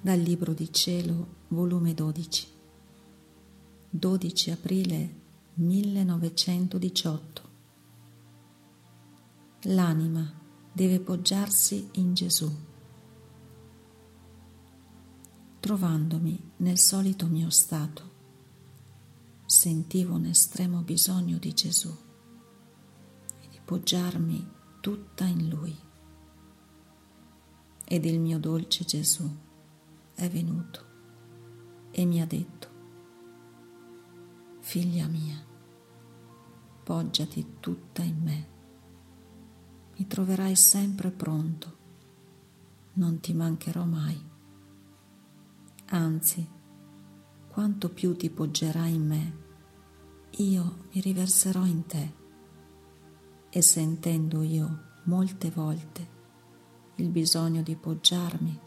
Dal Libro di Cielo, volume 12, 12 aprile 1918. L'anima deve poggiarsi in Gesù. Trovandomi nel solito mio stato, sentivo un estremo bisogno di Gesù e di poggiarmi tutta in Lui. Ed il mio dolce Gesù è venuto e mi ha detto, figlia mia, poggiati tutta in me, mi troverai sempre pronto, non ti mancherò mai. Anzi, quanto più ti poggerai in me, io mi riverserò in te. E sentendo io molte volte il bisogno di poggiarmi,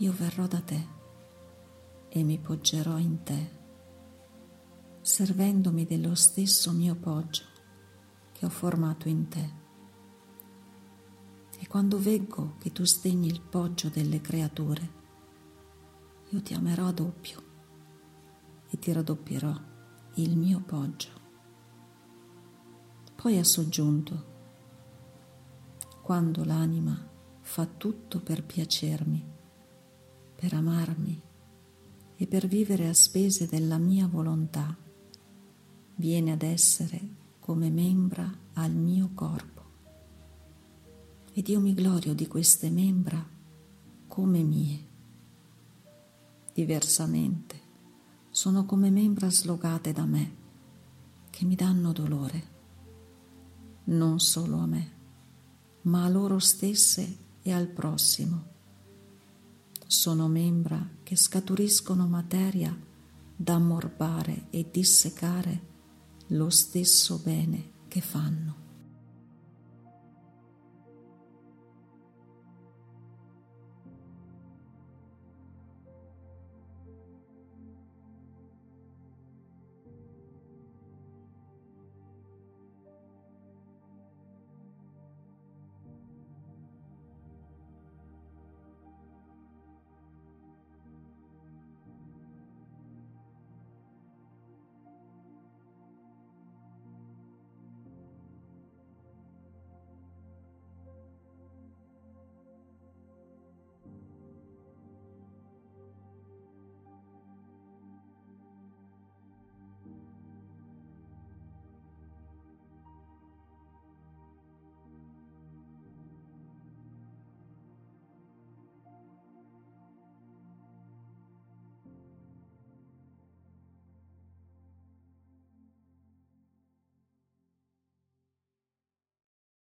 io verrò da te e mi poggerò in te, servendomi dello stesso mio poggio che ho formato in te. E quando veggo che tu stegni il poggio delle creature, io ti amerò doppio e ti raddoppierò il mio poggio. Poi ha soggiunto, quando l'anima fa tutto per piacermi, per amarmi e per vivere a spese della mia volontà, viene ad essere come membra al mio corpo. Ed io mi glorio di queste membra come mie. Diversamente, sono come membra slogate da me, che mi danno dolore non solo a me, ma a loro stesse e al prossimo. Sono membra che scaturiscono materia da ammorbare e dissecare lo stesso bene che fanno.